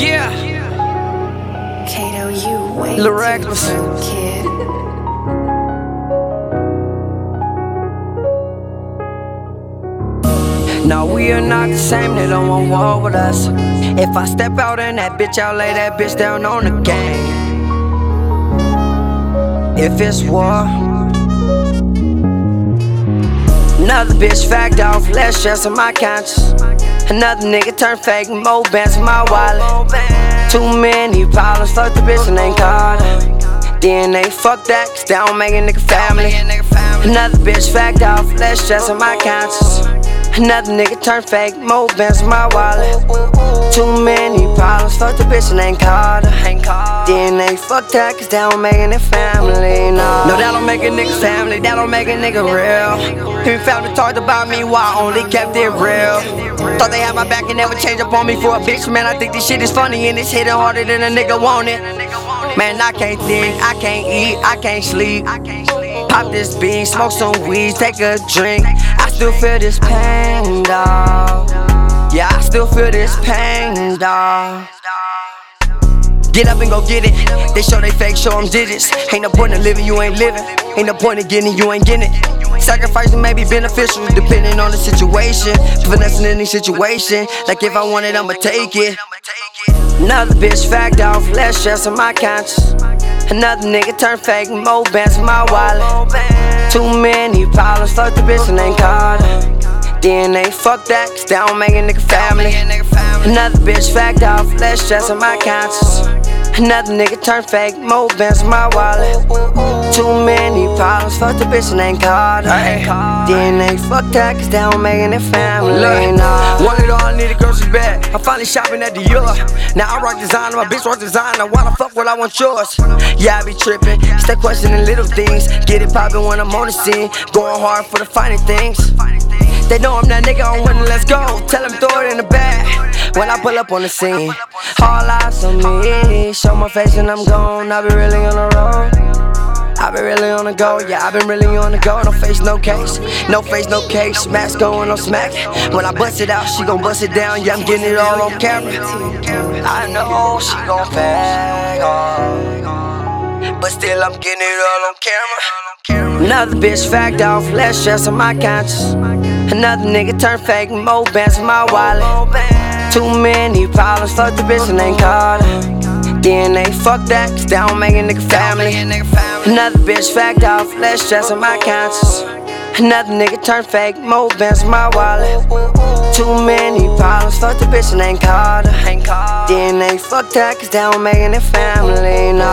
Yeah. Kato, you way too Reckless. kid. No, we are not the same, they don't want war with us. If I step out in that bitch, I'll lay that bitch down on the game. If it's war, another bitch fact off, less stress on my conscience. Another nigga turn fake, more bands in my wallet. Too many problems, fuck the bitch and ain't her. DNA, fuck that, cause they don't make a nigga family. Another bitch fact off, less stress on my conscience. Another nigga turn fake, more bands in my wallet. Too many problems, fuck the bitch and ain't her. DNA, fuck that, cause they don't make a family, no. No, that don't make a nigga family, that don't make a nigga real. Him family talked about me, why I only kept it real. Thought they had my back and never change up on me for a bitch, man. I think this shit is funny and it's hitting harder than a nigga want it. Man, I can't think, I can't eat, I can't sleep. Pop this bean, smoke some weed, take a drink. I still feel this pain, dawg. Yeah, I still feel this pain, dawg. Get up and go get it. They show they fake, show them digits. Ain't no point in living, you ain't living. Ain't no point in getting, you ain't getting. Sacrificing may be beneficial depending on the situation. Finessing any situation. Like if I want it, I'ma take it. Another bitch fact off, less stress on my conscience. Another nigga turn fake, more bands in my wallet. Too many problems, fuck the bitch and ain't called her. DNA, fuck that, cause they don't make a nigga family. Another bitch fact off, less stress on my conscience. Another nigga turn fake, more bands in my wallet. Too many problems, fuck the bitch and ain't called her. DNA, fuck that, cause they don't make a family. Nah. One of all I need a grocery bag. I'm finally shopping at the Eula. Now I rock designer, my bitch rock designer. Why the fuck would I want yours? Yeah, I be tripping. Stay questioning little things. Get it poppin' when I'm on the scene. Going hard for the finer things. They know I'm that nigga on winning, let's go. Tell them throw it in the bag when I pull up on the scene. All eyes on me. Show my face and I'm gone. I be really on the road. I been really on the go, yeah, I been really on the go. No face, no case, no face, no case. Mask going on smack. When I bust it out, she gon' bust it down. Yeah, I'm getting it all on camera. I know she gon' bag on, but still I'm getting it all on camera. Another bitch fact off, less stress on my conscience. Another nigga turn fake, more bands in my wallet. Too many problems, fuck the bitch and ain't her. DNA, fuck that, cause they don't make a nigga family. Another bitch fact off, less stress on my conscience. Another nigga turn fake, more bands in my wallet. Too many problems, fuck the bitch and ain't called her. DNA, fuck that, cause they don't make a family, nah.